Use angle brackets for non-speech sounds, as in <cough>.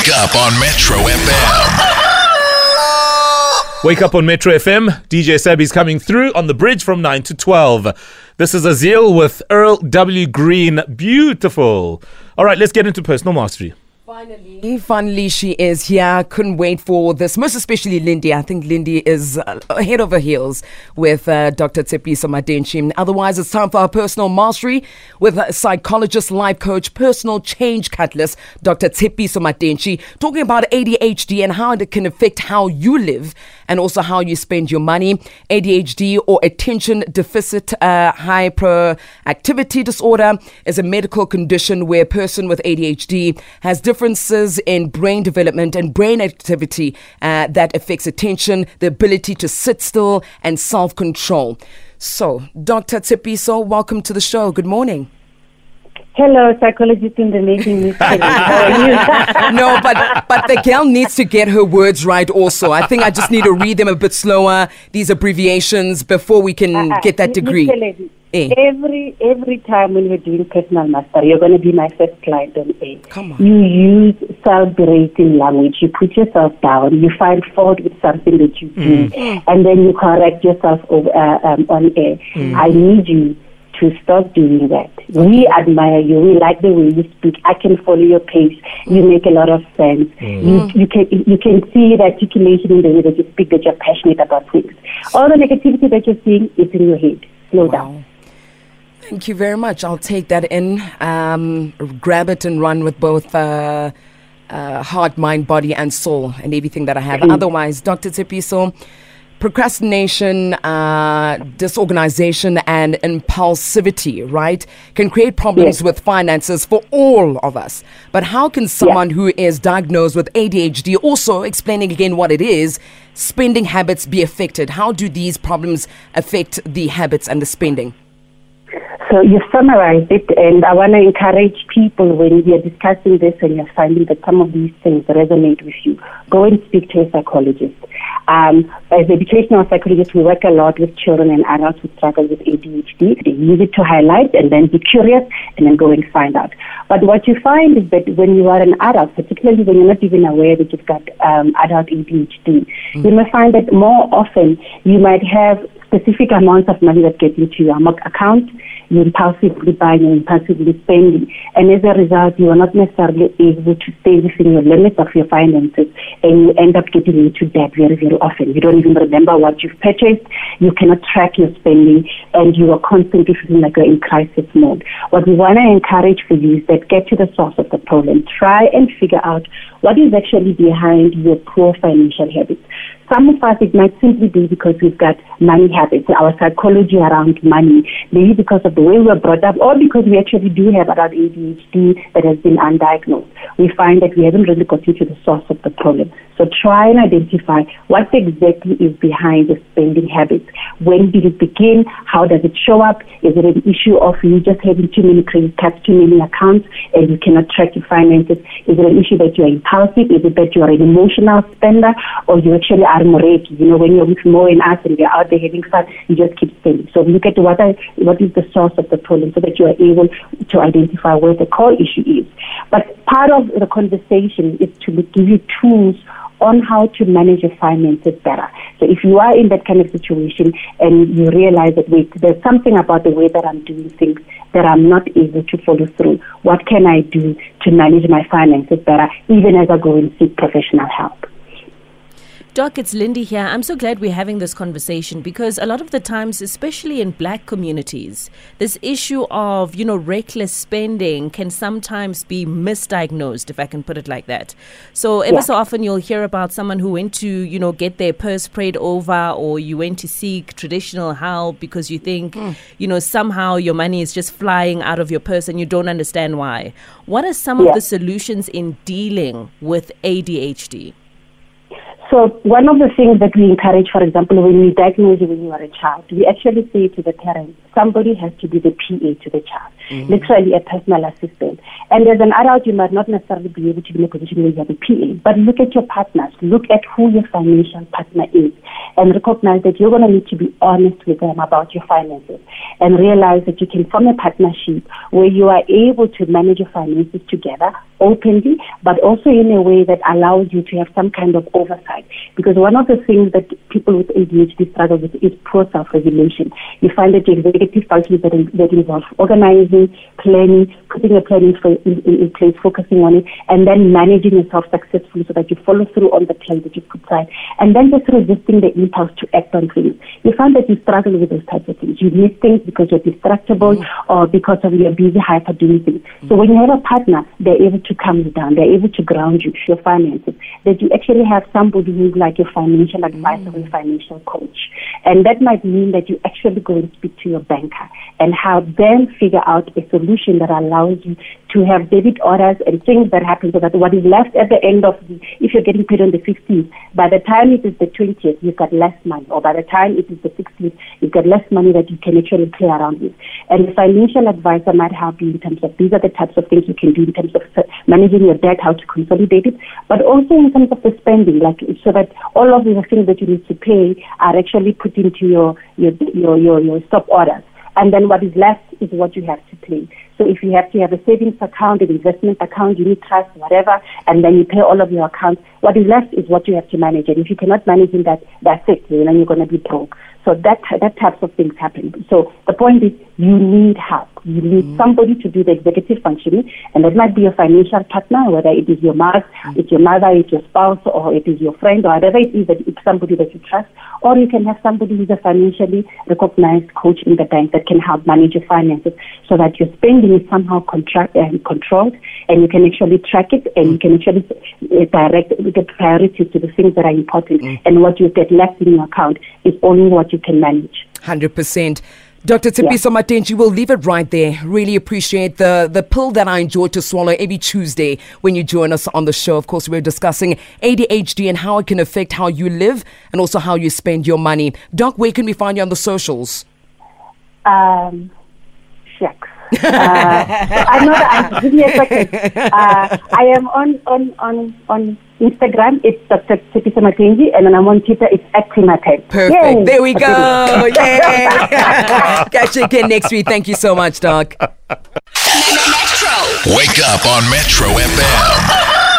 Wake up on Metro FM. <laughs> Wake up on Metro FM. DJ Sabi's coming through on the bridge from 9 to 12. This is Azil with Earl W. Green. Beautiful. All right, let's get into personal mastery. Finally, finally, she is here. Couldn't wait for this, most especially Lindy. I think Lindy is uh, head over heels with uh, Dr. Tshepiso Matentji. Otherwise, it's time for our personal mastery with a psychologist, life coach, personal change catalyst, Dr. Tshepiso Matentji, talking about ADHD and how it can affect how you live and also how you spend your money. ADHD or attention deficit uh, hyperactivity disorder is a medical condition where a person with ADHD has different differences in brain development and brain activity uh, that affects attention, the ability to sit still, and self control. So, Dr. Tshepiso, welcome to the show. Good morning. Hello, psychologist in the making. <laughs> <laughs> No, but but the girl needs to get her words right. Also, I think I just need to read them a bit slower. These abbreviations before we can uh, get that degree. Eh. Every every time when you're doing personal master, you're going to be my first client on A. Come on. You use self-berating language. You put yourself down. You find fault with something that you do, mm. and then you correct yourself over, uh, um, on air. Mm. I need you to stop doing that. We admire you. We like the way you speak. I can follow your pace. You make a lot of sense. Mm. You, you can you can see the articulation in the way that you speak that you're passionate about things. All the negativity that you're seeing is in your head. Slow wow. down. Thank you very much. I'll take that in, um, grab it and run with both uh, uh, heart, mind, body, and soul, and everything that I have. Mm. Otherwise, Dr. Tshepiso, procrastination, uh, disorganization, and impulsivity, right, can create problems yes. with finances for all of us. But how can someone yes. who is diagnosed with ADHD, also explaining again what it is, spending habits be affected? How do these problems affect the habits and the spending? So you summarized it, and I want to encourage people when we are discussing this and you're finding that some of these things resonate with you, go and speak to a psychologist. Um, as educational psychologists, we work a lot with children and adults who struggle with ADHD. They use it to highlight and then be curious and then go and find out. But what you find is that when you are an adult, particularly when you're not even aware that you've got um, adult ADHD, mm. you may find that more often you might have specific amounts of money that get into your account you're impulsively buying and impulsively spending. And as a result, you are not necessarily able to stay within your limits of your finances and you end up getting into debt very, very often. You don't even remember what you've purchased. You cannot track your spending and you are constantly feeling like you're in crisis mode. What we want to encourage for you is that get to the source of the problem. Try and figure out what is actually behind your poor financial habits. Some of us, it might simply be because we've got money habits, our psychology around money, maybe because of the way we were brought up, or because we actually do have adult ADHD that has been undiagnosed. We find that we haven't really got to the source of the problem. So try and identify what exactly is behind the spending habits. When did it begin? How does it show up? Is it an issue of you just having too many credit cards, too many accounts, and you cannot track your finances? Is it an issue that you're impulsive? Is it that you're an emotional spender, or you actually are Moreki. You know, when you're with Mo and us and we're out there having fun, you just keep spending. So look at what are, what is the source of the problem so that you are able to identify where the core issue is. But part of the conversation is to give you tools on how to manage your finances better. So if you are in that kind of situation and you realize that wait, there's something about the way that I'm doing things that I'm not able to follow through. What can I do to manage my finances better, even as I go and seek professional help? Doc, it's Lindy here. I'm so glad we're having this conversation because a lot of the times, especially in black communities, this issue of, you know, reckless spending can sometimes be misdiagnosed, if I can put it like that. So ever yeah. so often you'll hear about someone who went to, you know, get their purse prayed over or you went to seek traditional help because you think, mm. you know, somehow your money is just flying out of your purse and you don't understand why. What are some yeah. of the solutions in dealing with ADHD? So one of the things that we encourage, for example, when we diagnose you when you are a child, we actually say to the parents, somebody has to be the PA to the child, mm-hmm. literally a personal assistant. And as an adult, you might not necessarily be able to be in a position where you have a PA, but look at your partners, look at who your financial partner is, and recognize that you're going to need to be honest with them about your finances, and realize that you can form a partnership where you are able to manage your finances together openly, but also in a way that allows you to have some kind of oversight. Because one of the things that people with ADHD struggle with is poor self-regulation. You find that executive functions that, that involve organizing, planning, putting a plan in, in, in, place, focusing on it, and then managing yourself successfully so that you follow through on the plan that you put aside, and then just resisting the impulse to act on things. You find that you struggle with those types of things. You miss things because you're distractible mm-hmm. or because of your busy hyper doing things. Mm-hmm. So when you have a partner, they're able to calm you down. They're able to ground you, your finances. That you actually have somebody who's like your financial advisor mm-hmm. or financial coach. And that might mean that you actually go and speak to your banker and help them figure out a solution that allows you to have debit orders and things that happen so that what is left at the end of the, if you're getting paid on the 15th, by the time it is the 20th, you've got less money. Or by the time it is the 16th, you've got less money that you can actually play around with. And a financial advisor might help you in terms of these are the types of things you can do in terms of managing your debt, how to consolidate it, but also in terms of the spending, like so that all of the things that you need to pay are actually put into your your your your, your stop orders. And then what is left is what you have to pay. So if you have to have a savings account, an investment account, unit trust, whatever, and then you pay all of your accounts, what is left is what you have to manage. And if you cannot manage in that, that's it. You know, you're going to be broke. So that that types of things happen. So the point is, you need help. You need mm. somebody to do the executive functioning, and that might be a financial partner, whether it is your mother, mm. it's your mother, it's your spouse, or it is your friend, or whatever it is that it's somebody that you trust. Or you can have somebody who's a financially recognized coach in the bank that can help manage your finances, so that your spending is somehow contract and uh, controlled, and you can actually track it, and you can actually uh, direct the priorities to the things that are important, mm. and what you get left in your account is only what you can manage. Hundred percent. Dr. Tshepiso yeah. Matentji, we'll leave it right there. Really appreciate the, the pill that I enjoy to swallow every Tuesday when you join us on the show. Of course, we're discussing ADHD and how it can affect how you live and also how you spend your money. Doc, where can we find you on the socials? Um, shucks. Uh, I know that. Give me a second. Uh, I am on on on on Instagram. It's Dr. Tshepiso Matentji, and then I'm on Twitter. It's at Timaten. Perfect. Yay. There we go. <laughs> Yay! <laughs> Catch you again next week. Thank you so much, Doc. Wake up on Metro FM. <laughs>